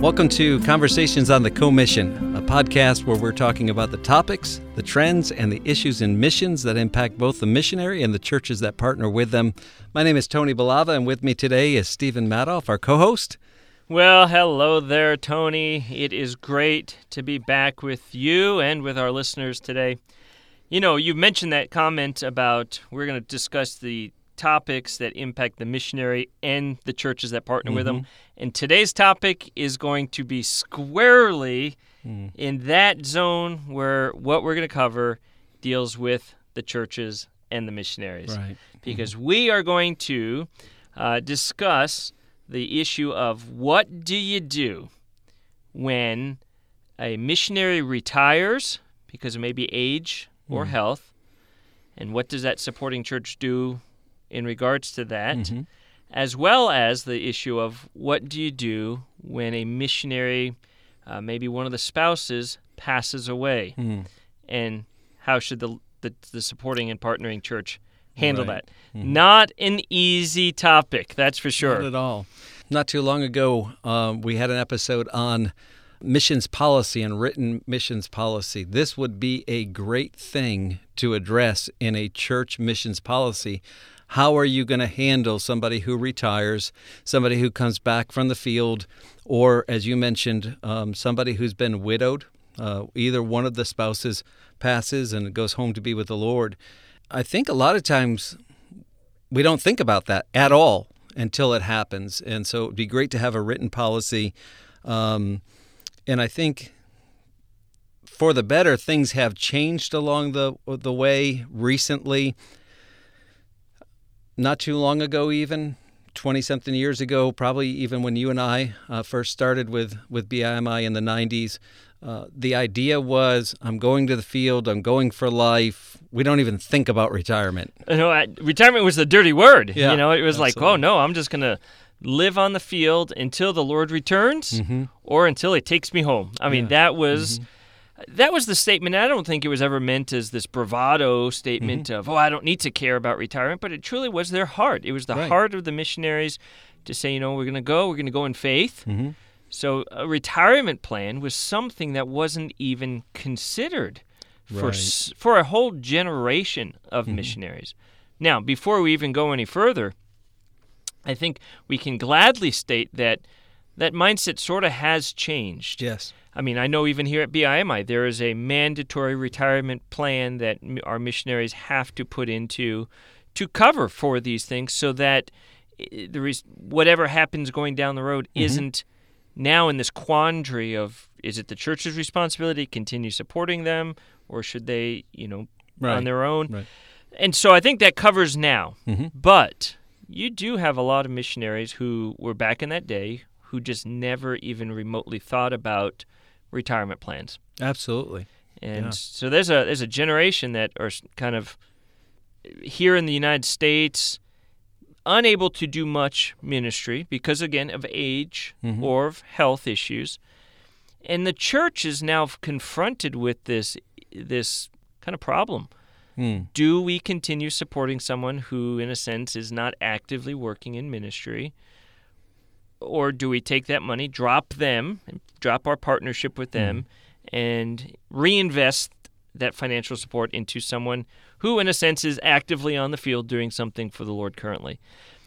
Welcome to Conversations on the Commission, a podcast where we're talking about the topics, the trends, and the issues in missions that impact both the missionary and the churches that partner with them. My name is Tony Balava, and with me today is Stephen Madoff, our co host. Well, hello there, Tony. It is great to be back with you and with our listeners today. You know, you mentioned that comment about we're going to discuss the topics that impact the missionary and the churches that partner mm-hmm. with them. Mm-hmm. And today's topic is going to be squarely mm. in that zone where what we're going to cover deals with the churches and the missionaries. Right. Because mm-hmm. we are going to uh, discuss the issue of what do you do when a missionary retires because of maybe age or mm. health, and what does that supporting church do in regards to that, mm-hmm. as well as the issue of what do you do when a missionary, uh, maybe one of the spouses, passes away, mm. and how should the, the, the supporting and partnering church handle right. that? Mm-hmm. Not an easy topic, that's for sure. Not at all. Not too long ago, um, we had an episode on missions policy and written missions policy. This would be a great thing to address in a church missions policy. How are you going to handle somebody who retires, somebody who comes back from the field, or, as you mentioned, um, somebody who's been widowed? Uh, either one of the spouses passes and goes home to be with the Lord. I think a lot of times we don't think about that at all until it happens. And so it'd be great to have a written policy. Um, and I think for the better, things have changed along the the way recently not too long ago, even 20 something years ago, probably even when you and I uh, first started with, with BIMI in the 90s, uh, the idea was I'm going to the field, I'm going for life. We don't even think about retirement. You know, I, retirement was the dirty word. Yeah, you know, it was absolutely. like, oh no, I'm just going to live on the field until the Lord returns mm-hmm. or until He takes me home. I mean, yeah. that was. Mm-hmm that was the statement. I don't think it was ever meant as this bravado statement mm-hmm. of, oh, I don't need to care about retirement, but it truly was their heart. It was the right. heart of the missionaries to say, you know, we're going to go, we're going to go in faith. Mm-hmm. So a retirement plan was something that wasn't even considered for right. for a whole generation of mm-hmm. missionaries. Now, before we even go any further, I think we can gladly state that that mindset sort of has changed. Yes. I mean, I know even here at BIMI, there is a mandatory retirement plan that our missionaries have to put into to cover for these things so that there is whatever happens going down the road mm-hmm. isn't now in this quandary of is it the church's responsibility to continue supporting them or should they, you know, right. on their own? Right. And so I think that covers now. Mm-hmm. But you do have a lot of missionaries who were back in that day who just never even remotely thought about retirement plans. Absolutely. And yeah. so there's a there's a generation that are kind of here in the United States unable to do much ministry because again of age mm-hmm. or of health issues. And the church is now confronted with this this kind of problem. Mm. Do we continue supporting someone who in a sense is not actively working in ministry? Or do we take that money, drop them, drop our partnership with them, mm. and reinvest that financial support into someone who, in a sense, is actively on the field doing something for the Lord currently?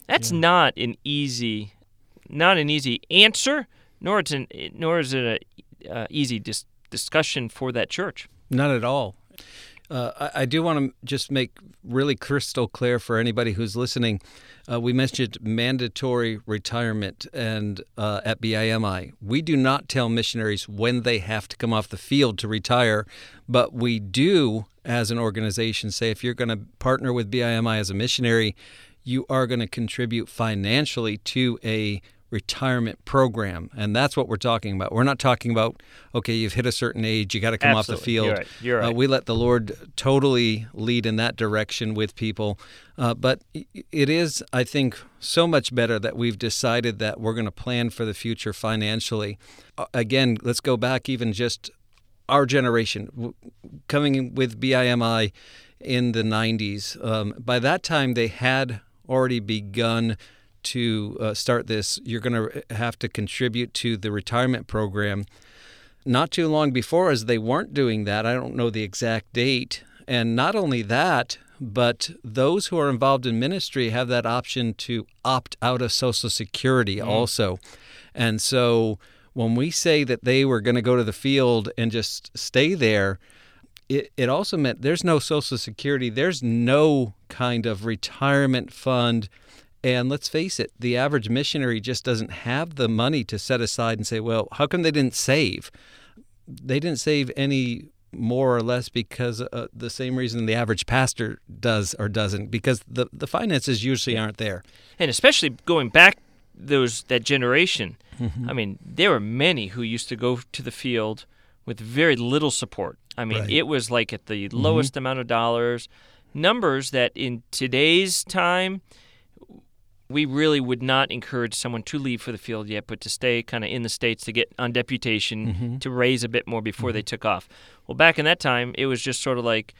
That's yeah. not an easy, not an easy answer, nor it's an, nor is it a uh, easy dis- discussion for that church. Not at all. Uh, I, I, do want to just make really crystal clear for anybody who's listening. Uh, we mentioned mandatory retirement, and uh, at BIMI, we do not tell missionaries when they have to come off the field to retire, but we do, as an organization, say if you're going to partner with BIMI as a missionary, you are going to contribute financially to a retirement program. And that's what we're talking about. We're not talking about, okay, you've hit a certain age, you got to come Absolutely. off the field. You're right. You're uh, right. Uh, we let the Lord totally lead in that direction with people. Uh, but it is, I think, so much better that we've decided that we're going to plan for the future financially. Uh, again, let's go back even just our generation, coming with BIMI in the 90s. Um, by that time, they had already begun to uh, start this, you're going to have to contribute to the retirement program. Not too long before as they weren't doing that. I don't know the exact date. And not only that, but those who are involved in ministry have that option to opt out of Social Security mm. also. And so when we say that they were going to go to the field and just stay there, it, it also meant there's no Social Security, there's no kind of retirement fund. And let's face it, the average missionary just doesn't have the money to set aside and say, well, how come they didn't save? They didn't save any more or less because uh, the same reason the average pastor does or doesn't, because the, the finances usually aren't there. And especially going back those that generation, mm-hmm. I mean, there were many who used to go to the field with very little support. I mean, right. it was like at the mm-hmm. lowest amount of dollars, numbers that in today's time we really would not encourage someone to leave for the field yet, but to stay kind of in the states to get on deputation mm-hmm. to raise a bit more before mm-hmm. they took off. Well, back in that time, it was just sort of like,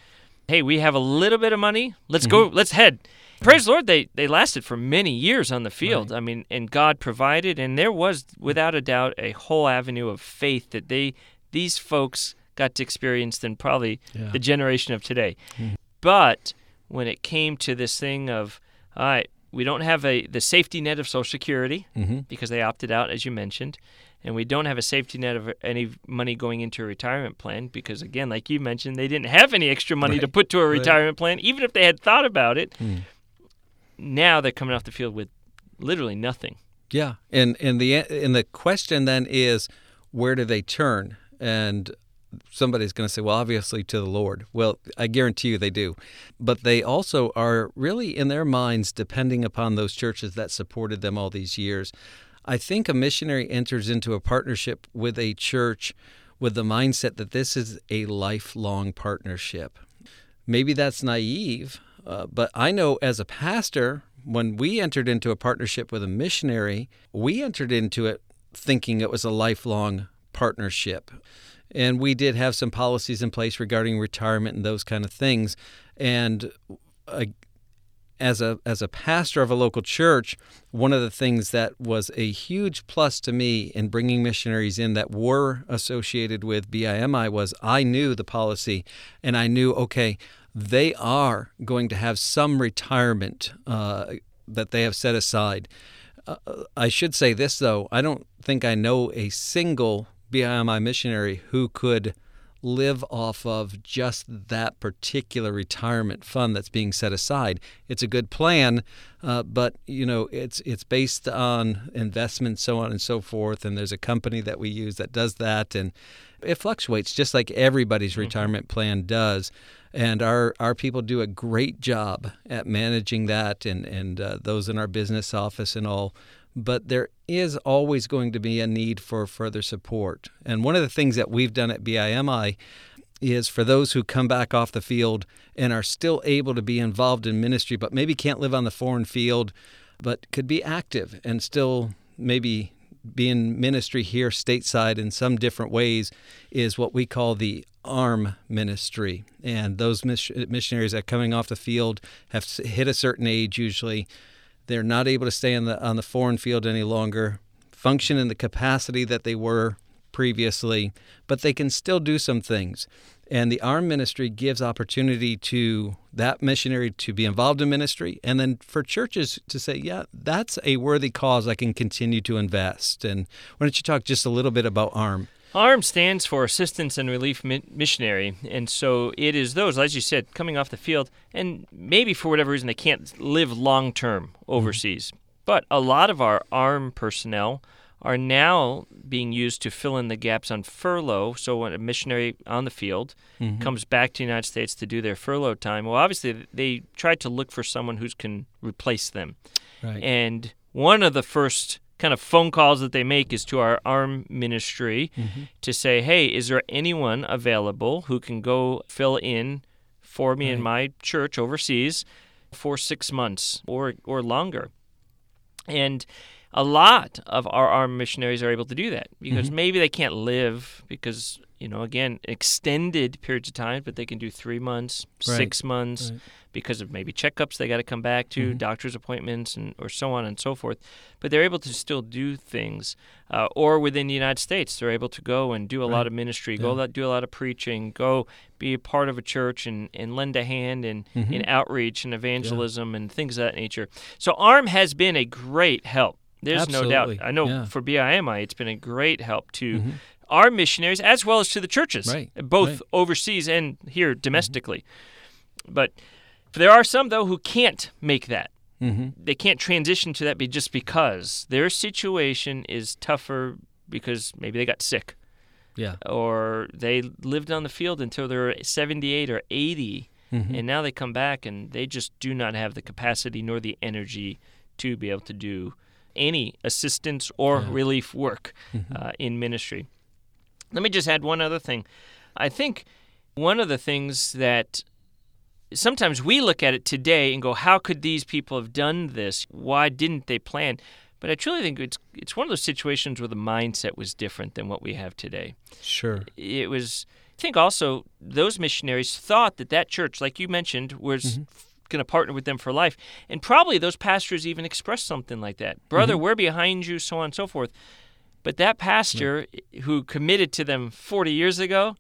hey, we have a little bit of money. Let's mm-hmm. go. Let's head. Praise the Lord, they, they lasted for many years on the field. Right. I mean, and God provided, and there was, without a doubt, a whole avenue of faith that they these folks got to experience than probably yeah. the generation of today. Mm-hmm. But when it came to this thing of, all right, we don't have a the safety net of Social Security mm-hmm. because they opted out, as you mentioned, and we don't have a safety net of any money going into a retirement plan because, again, like you mentioned, they didn't have any extra money right. to put to a retirement right. plan, even if they had thought about it. Mm. Now they're coming off the field with literally nothing. Yeah, and and the and the question then is, where do they turn? And somebody's going to say, well, obviously to the Lord. Well, I guarantee you they do. But they also are really in their minds depending upon those churches that supported them all these years. I think a missionary enters into a partnership with a church with the mindset that this is a lifelong partnership. Maybe that's naive, uh, but I know as a pastor, when we entered into a partnership with a missionary, we entered into it thinking it was a lifelong partnership. And we did have some policies in place regarding retirement and those kind of things. And uh, as a as a pastor of a local church, one of the things that was a huge plus to me in bringing missionaries in that were associated with BIMI was I knew the policy, and I knew okay, they are going to have some retirement uh, that they have set aside. Uh, I should say this though, I don't think I know a single BIMI missionary who could live off of just that particular retirement fund that's being set aside. It's a good plan, uh, but you know it's it's based on investments, so on and so forth. And there's a company that we use that does that, and it fluctuates just like everybody's mm-hmm. retirement plan does. And our, our people do a great job at managing that, and and uh, those in our business office and all but there is always going to be a need for further support. And one of the things that we've done at BIMI is for those who come back off the field and are still able to be involved in ministry, but maybe can't live on the foreign field, but could be active and still maybe be in ministry here stateside in some different ways, is what we call the arm ministry. And those missionaries that are coming off the field have hit a certain age usually they're not able to stay on the on the foreign field any longer, function in the capacity that they were previously, but they can still do some things. And the arm ministry gives opportunity to that missionary to be involved in ministry, and then for churches to say, yeah, that's a worthy cause I can continue to invest. And why don't you talk just a little bit about ARM? ARM stands for Assistance and Relief Missionary, and so it is those, as you said, coming off the field, and maybe for whatever reason they can't live long term overseas. Mm-hmm. But a lot of our ARM personnel are now being used to fill in the gaps on furlough. So when a missionary on the field mm-hmm. comes back to the United States to do their furlough time, well, obviously they try to look for someone who can replace them. Right. And one of the first kind of phone calls that they make is to our arm ministry mm-hmm. to say, hey, is there anyone available who can go fill in for me right. in my church overseas for six months or, or longer? And a lot of our arm missionaries are able to do that because mm-hmm. maybe they can't live because you know, again, extended periods of time, but they can do three months, Right. six months, Right. because of maybe checkups they got to come back to, Mhm. doctor's appointments, and or so on and so forth. But they're able to still do things, uh, or within the United States, they're able to go and do a lot of ministry, go Yeah. lot, do a lot of preaching, go be a part of a church, and, and lend a hand in, in Mhm. outreach and evangelism and things of that nature. So ARM has been a great help. There's no doubt. I know Yeah. for BIMI, it's been a great help to Mhm. Our missionaries as well as to the churches, Right, both right. overseas and here domestically. But there are some though who can't make that. Mhm. They can't transition to that be just because their situation is tougher because maybe they got sick Yeah. or they lived on the field until they were 78 or 80 Mhm. and now they come back and they just do not have the capacity nor the energy to be able to do any assistance or Yeah. relief work Mhm. uh, in ministry. Let me just add one other thing. I think one of the things that sometimes we look at it today and go, how could these people have done this? Why didn't they plan? But I truly think it's it's one of those situations where the mindset was different than what we have today Sure. it was I think also those missionaries thought that that church like you mentioned was mm-hmm. going to partner with them for life and probably those pastors even expressed something like that brother mm-hmm. we're behind you so on and so forth but that pastor who committed to them 40 years ago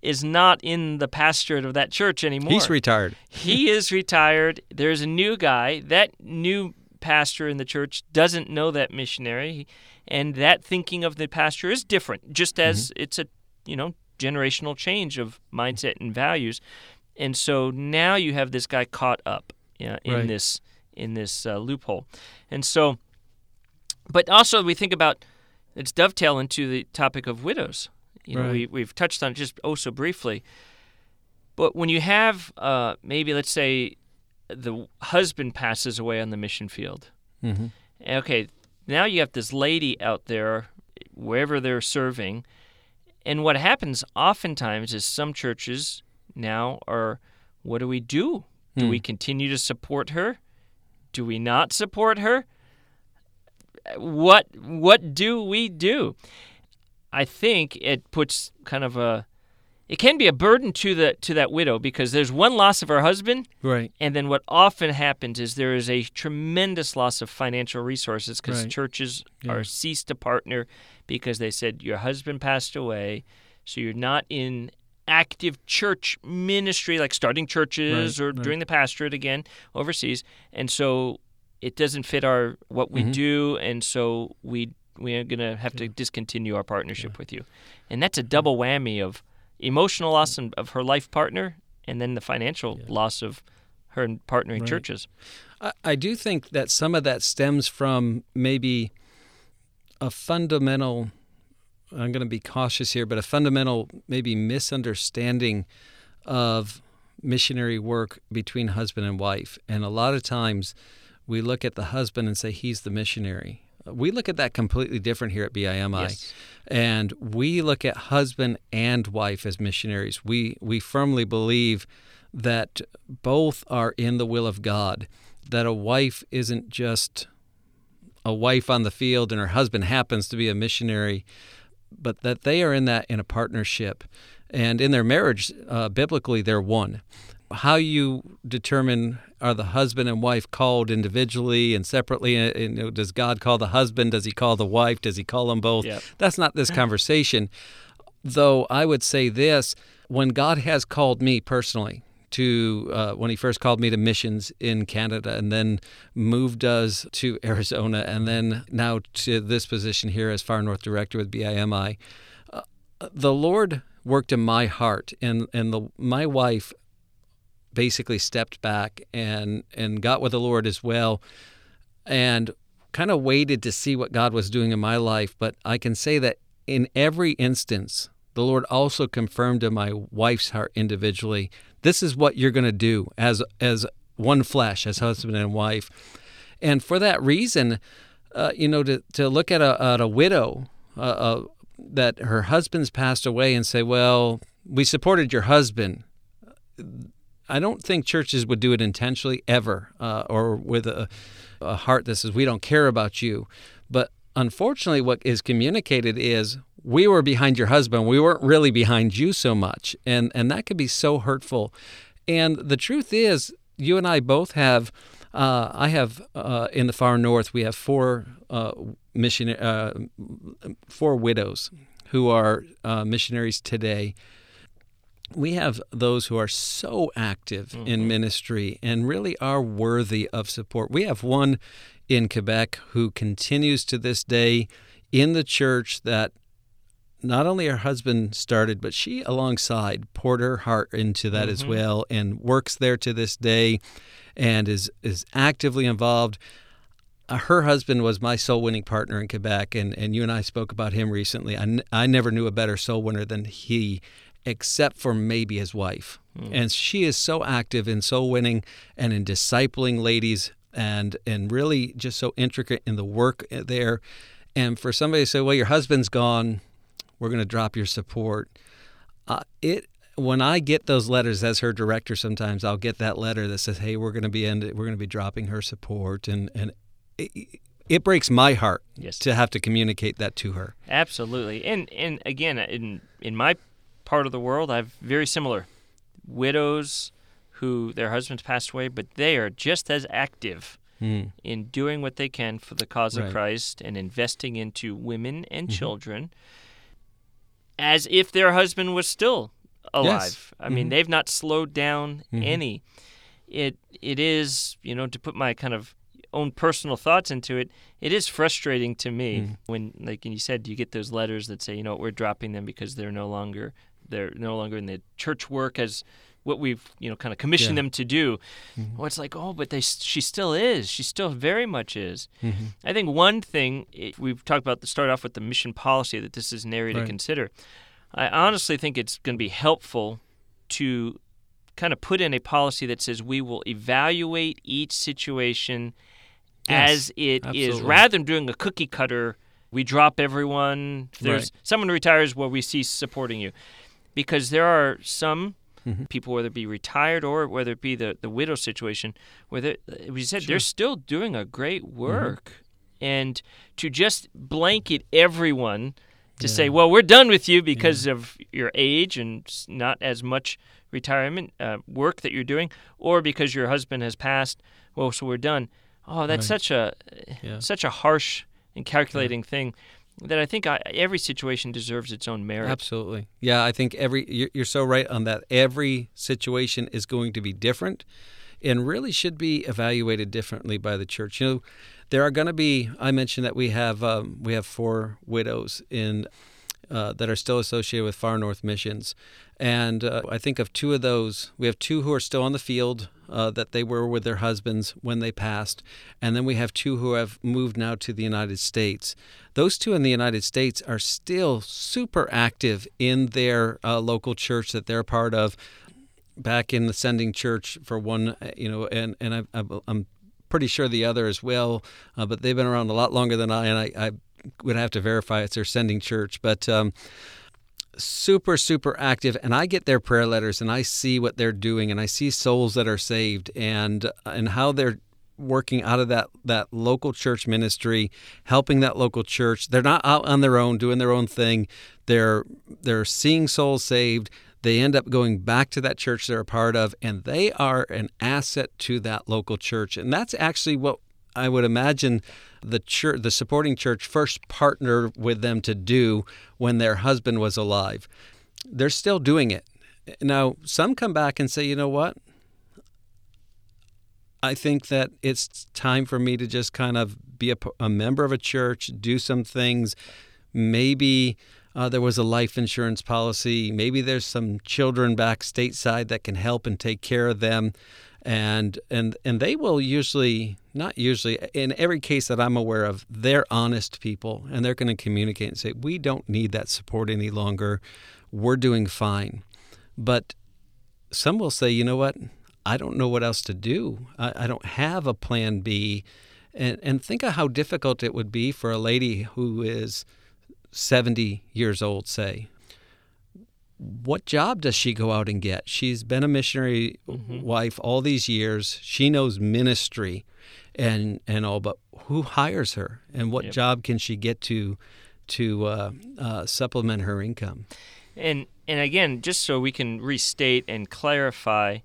is not in the pastorate of that church anymore He's retired. he is retired. There's a new guy. That new pastor in the church doesn't know that missionary, and that thinking of the pastor is different. Just as Mm-hmm. it's a you know generational change of mindset and values, and so now you have this guy caught up you know, in Right. this in this uh, loophole, and so. But also we think about it's dovetail into the topic of widows. You know, Right. we we've touched on it just oh so briefly. But when you have uh, maybe let's say the husband passes away on the mission field, hmm okay, now you have this lady out there wherever they're serving, and what happens oftentimes is some churches now are, what do we do? Do Hmm. we continue to support her? Do we not support her? What what do we do? I think it puts kind of a it can be a burden to the to that widow because there's one loss of her husband Right. and then what often happens is there is a tremendous loss of financial resources because Right. churches Yeah. are ceased to partner because they said your husband passed away, so you're not in active church ministry like starting churches Right, or right. doing the pastorate again overseas, and so it doesn't fit our what we Mhm. do, and so we we are gonna have to discontinue our partnership with you, and that's a double whammy of emotional loss of of her life partner and then the financial Yeah. loss of her partnering Right. churches. I, I do think that some of that stems from maybe a fundamental, I'm going to be cautious here, but a fundamental maybe misunderstanding of missionary work between husband and wife. And a lot of times we look at the husband and say he's the missionary. We look at that completely different here at BIMI. Yes. And we look at husband and wife as missionaries. We we firmly believe that both are in the will of God. That a wife isn't just a wife on the field and her husband happens to be a missionary, but that they are in that in a partnership. And in their marriage, uh, biblically, they're one. How you determine are the husband and wife called individually and separately? uh, you know, does God call the husband? Does he call the wife? Does he call them both? Yep. That's not this conversation. Though I would say this when God has called me personally to, uh, when He first called me to missions in Canada and then moved us to Arizona and then now to this position here as Far North Director with BIMI, uh, the Lord worked in my heart and, and the, my wife basically stepped back and, and got with the Lord as well and kind of waited to see what God was doing in my life. But I can say that in every instance, the Lord also confirmed in my wife's heart individually, this is what you're going to do as as one flesh, as husband and wife. And for that reason, uh, you know, to, to look at a, at a widow uh, uh, that her husband's passed away and say, well, we supported your husband. I don't think churches would do it intentionally ever, uh, or with a, a heart that says we don't care about you. But unfortunately, what is communicated is we were behind your husband. We weren't really behind you so much. And, and that could be so hurtful. And the truth is, you and I both have, uh, I have uh, in the far north, we have four uh, mission, uh, four widows who are uh, missionaries today. We have those who are so active mm-hmm. in ministry and really are worthy of support. We have one in Quebec who continues to this day in the church that not only her husband started, but she alongside poured her heart into that mm-hmm. as well and works there to this day and is is actively involved. Uh, her husband was my soul winning partner in Quebec, and, and you and I spoke about him recently. I, n- I never knew a better soul winner than he, except for maybe his wife. Mm. And she is so active and soul winning and in discipling ladies and and really just so intricate in the work there. And for somebody to say, "Well, your husband's gone," we're going to drop your support. Uh, it when I get those letters as her director, sometimes I'll get that letter that says, "Hey, we're going to be end, we're going to be dropping her support," and and it, it breaks my heart yes. to have to communicate that to her. Absolutely, and and again, in in my part of the world, I've very similar widows who their husbands passed away, but they are just as active mm. in doing what they can for the cause right. of Christ and investing into women and mm-hmm. children as if their husband was still alive. Yes. I mean, mm-hmm. they've not slowed down mm-hmm. any. It it is, you know, to put my kind of own personal thoughts into it, it is frustrating to me mm. when, like you said, you get those letters that say, you know, we're dropping them because they're no longer they're no longer in the church work as what we've you know kind of commissioned yeah. them to do. Mm-hmm. Well, it's like, oh, but they she still is. She still very much is. Mm-hmm. I think one thing it, we've talked about to start off with the mission policy that this is an area right. to consider. I honestly think it's going to be helpful to kind of put in a policy that says we will evaluate each situation yes, as it absolutely. is, rather than doing a cookie cutter. We drop everyone. There's right. someone retires, where well, we cease supporting you, because there are some mm-hmm. people, whether it be retired or whether it be the, the widow situation, where we said sure. they're still doing a great mm-hmm. work. Mm-hmm. And to just blanket everyone to yeah. say, well, we're done with you because yeah. of your age and not as much retirement uh, work that you're doing, or because your husband has passed, well, so we're done. Oh, that's right. such a yeah. such a harsh and calculating thing that I think I, every situation deserves its own merit. Absolutely. Yeah, I think every you're, you're so right on that. Every situation is going to be different and really should be evaluated differently by the church. You know, there are going to be. I mentioned that we have um, we have four widows in uh, that are still associated with Far North missions, and uh, I think of two of those. We have two who are still on the field uh, that they were with their husbands when they passed, and then we have two who have moved now to the United States. Those two in the United States are still super active in their uh, local church that they're part of. Back in the sending church for one, you know, and and I, I, I'm pretty sure the other as well, uh, but they've been around a lot longer than I, and I, I would have to verify it's their sending church. But um, super super active and i get their prayer letters and i see what they're doing and i see souls that are saved and and how they're working out of that that local church ministry helping that local church. They're not out on their own doing their own thing. They're they're seeing souls saved. They end up going back to that church they're a part of and they are an asset to that local church. And that's actually what i would imagine the church, the supporting church first partnered with them to do when their husband was alive. They're still doing it. Now, some come back and say, you know what? I think that it's time for me to just kind of be a, a member of a church, do some things. Maybe uh, there was a life insurance policy. Maybe there's some children back stateside that can help and take care of them and and and they will usually not usually in every case that I'm aware of they're honest people and they're going to communicate and say we don't need that support any longer. We're doing fine. But some will say you know what? I don't know what else to do. I, I don't have a plan B. And and think of how difficult it would be for a lady who is 70 years old say what job does she go out and get? She's been a missionary mm-hmm. wife all these years. She knows ministry and and all, but who hires her and what yep. job can she get to to uh, uh, supplement her income. And and again, just so we can restate and clarify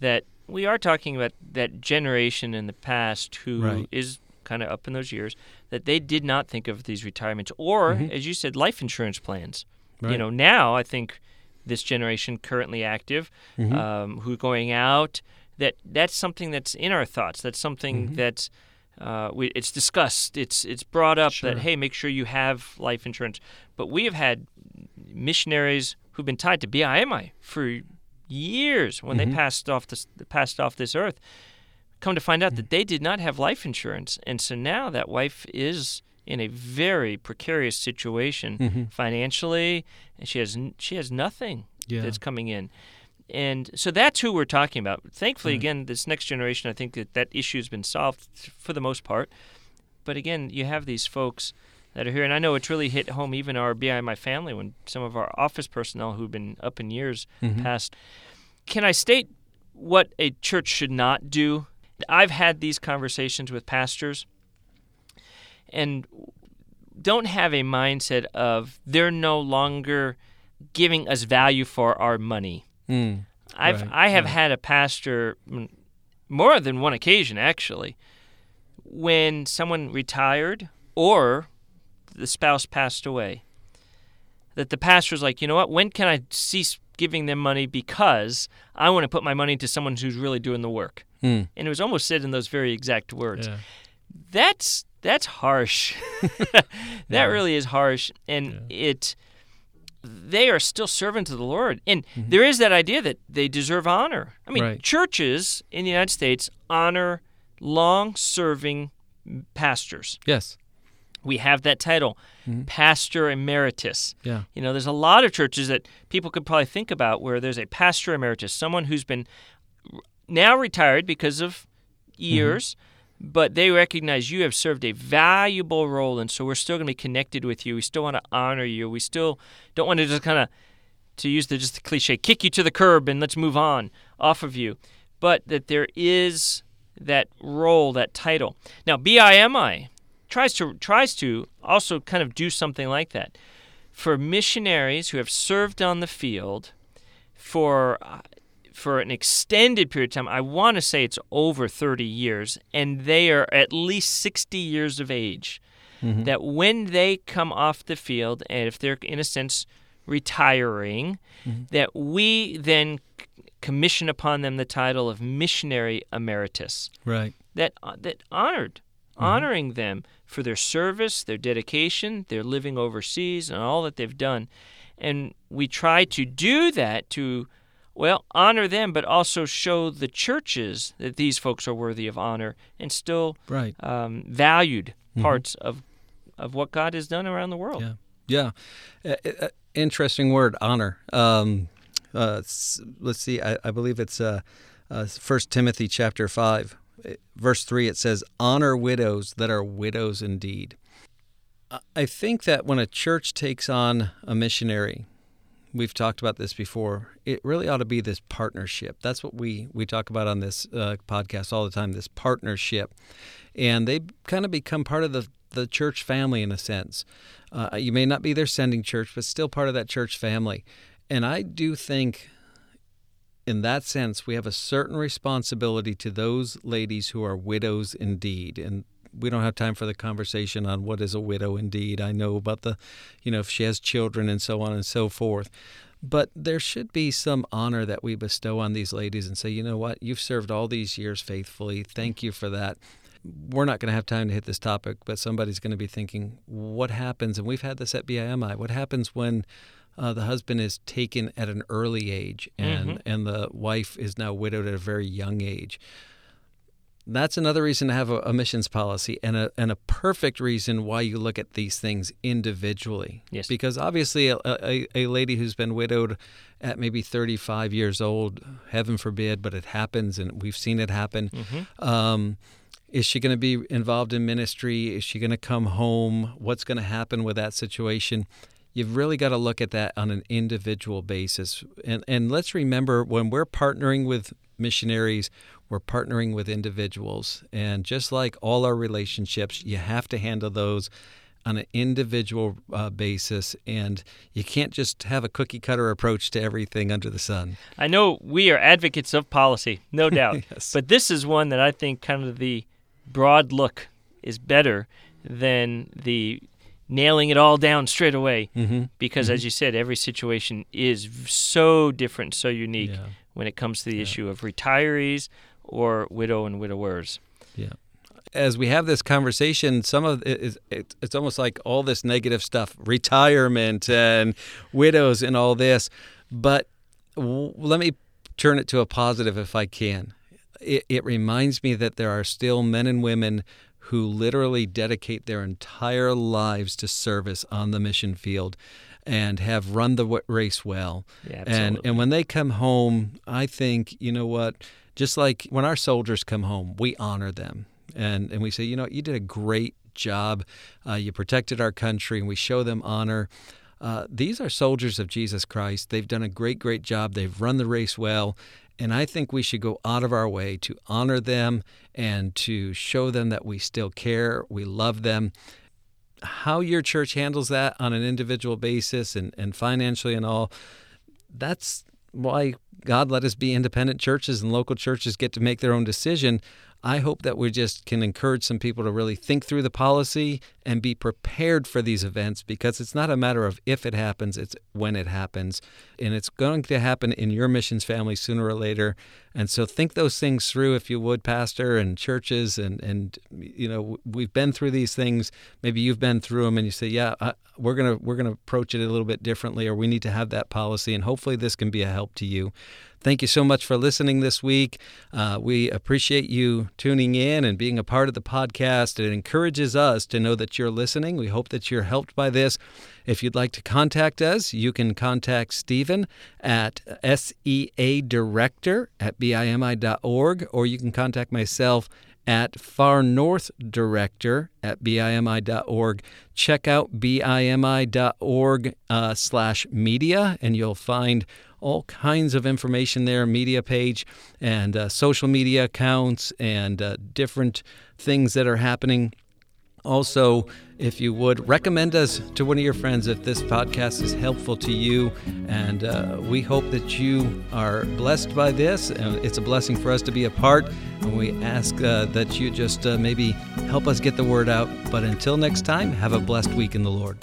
that we are talking about that generation in the past who Right. is kind of up in those years that they did not think of these retirements or, as you said, life insurance plans. You know, now I think this generation currently active, um, who are going out, that that's something that's in our thoughts. That's something that's uh, we, it's discussed. It's it's brought up Sure. that hey, make sure you have life insurance. But we have had missionaries who've been tied to BIMI for years when they passed off this passed off this earth. Come to find out that they did not have life insurance, and so now that wife is in a very precarious situation mm-hmm. financially, and she has she has nothing Yeah. that's coming in. And so that's who we're talking about. Thankfully, again, this next generation, I think that that issue has been solved for the most part. But again, you have these folks that are here, and I know it's really hit home even our BI and my family when some of our office personnel who've been up in years mm-hmm. past. Can I state what a church should not do? I've had these conversations with pastors, and don't have a mindset of they're no longer giving us value for our money. Mm. I've Right, I have had a pastor more than one occasion actually when someone retired or the spouse passed away that the pastor's like, "You know what? When can I cease giving them money because I want to put my money into someone who's really doing the work." Mm. And it was almost said in those very exact words Yeah. that's that's harsh. that Yeah. really is harsh, and it. They are still servants of the Lord, and mm-hmm. there is that idea that they deserve honor. I mean, Right. churches in the United States honor long-serving pastors. Yes. We have that title, mm-hmm. pastor emeritus. Yeah. You know, there's a lot of churches that people could probably think about where there's a pastor emeritus, someone who's been now retired because of mm-hmm. years, but they recognize you have served a valuable role, and so we're still going to be connected with you. We still want to honor you. We still don't want to just kind of, to use the just the cliche, kick you to the curb and let's move on off of you, but that there is that role, that title. Now, BIMI tries to tries to also kind of do something like that for missionaries who have served on the field for uh, for an extended period of time. I want to say it's over 30 years, and they are at least 60 years of age. Mm-hmm. That when they come off the field, and if they're in a sense retiring, mm-hmm. that we then commission upon them the title of missionary emeritus Right. that uh, that honored mm-hmm. honoring them for their service, their dedication, their living overseas, and all that they've done. And we try to do that to, well, honor them, but also show the churches that these folks are worthy of honor and still Right. um, valued parts of of what God has done around the world. Yeah. Yeah. Uh, uh, interesting word, honor. Um, uh, let's see. I, I believe it's uh, uh, 1 Timothy chapter 5, uh, verse 3. It says, Honor widows that are widows indeed. I think that when a church takes on a missionary, we've talked about this before, it really ought to be this partnership. That's what we, we talk about on this uh, podcast all the time this partnership. And they kind of become part of the, the church family in a sense. Uh, you may not be their sending church, but still part of that church family. And I do think, in that sense, we have a certain responsibility to those ladies who are widows indeed. And we don't have time for the conversation on what is a widow indeed. I know about the, you know, if she has children and so on and so forth. But there should be some honor that we bestow on these ladies and say, you know what, you've served all these years faithfully. Thank you for that we're not going to have time to hit this topic, but somebody's going to be thinking, what happens? And we've had this at BIMI. What happens when uh, the husband is taken at an early age and, and the wife is now widowed at a very young age? That's another reason to have a, a missions policy and a, and a perfect reason why you look at these things individually. Yes. Because obviously, a, a, a lady who's been widowed at maybe 35 years old, heaven forbid, but it happens and we've seen it happen. Um, is she going to be involved in ministry? Is she going to come home? What's going to happen with that situation? You've really got to look at that on an individual basis. And, and let's remember when we're partnering with missionaries, we're partnering with individuals. And just like all our relationships, you have to handle those on an individual uh, basis, and you can't just have a cookie cutter approach to everything under the sun. I know we are advocates of policy, no doubt. Yes. But this is one that I think kind of the broad look is better than the nailing it all down straight away. Mm-hmm. Because, as you said, every situation is so different, so unique Yeah. When it comes to the Yeah. issue of retirees or widow and widowers. Yeah. As we have this conversation, some of it is it, it's almost like all this negative stuff, retirement and widows and all this. But w- let me turn it to a positive if I can. It, it reminds me that there are still men and women who literally dedicate their entire lives to service on the mission field and have run the w- race well. Yeah, And and when they come home, I think you know what. Just like when our soldiers come home, we honor them and and we say, you know, you did a great job. Uh, you protected our country, and we show them honor. Uh, these are soldiers of Jesus Christ. They've done a great, great job. They've run the race well. And I think we should go out of our way to honor them and to show them that we still care, we love them how your church handles that on an individual basis and, and financially and all, that's why God let us be independent churches and local churches get to make their own decision. I hope that we just can encourage some people to really think through the policy and be prepared for these events because it's not a matter of if it happens, it's when it happens. And it's going to happen in your missions family sooner or later. And so think those things through if you would, Pastor, and churches. And, and you know, we've been through these things. Maybe you've been through them and you say, yeah, I, we're going to we're going to approach it a little bit differently or we need to have that policy. And hopefully this can be a help to you. Thank you so much for listening this week. Uh, we appreciate you tuning in and being a part of the podcast. It encourages us to know that you're listening. We hope that you're helped by this. If you'd like to contact us, you can contact Stephen at seadirector at bimi.org, or you can contact myself at Far North Director at bimi.org. Check out bimi.org uh, slash media, and you'll find all kinds of information there media page and uh, social media accounts and uh, different things that are happening also if you would recommend us to one of your friends if this podcast is helpful to you. And uh, we hope that you are blessed by this. And it's a blessing for us to be a part. And we ask uh, that you just uh, maybe help us get the word out. But until next time have a blessed week in the lord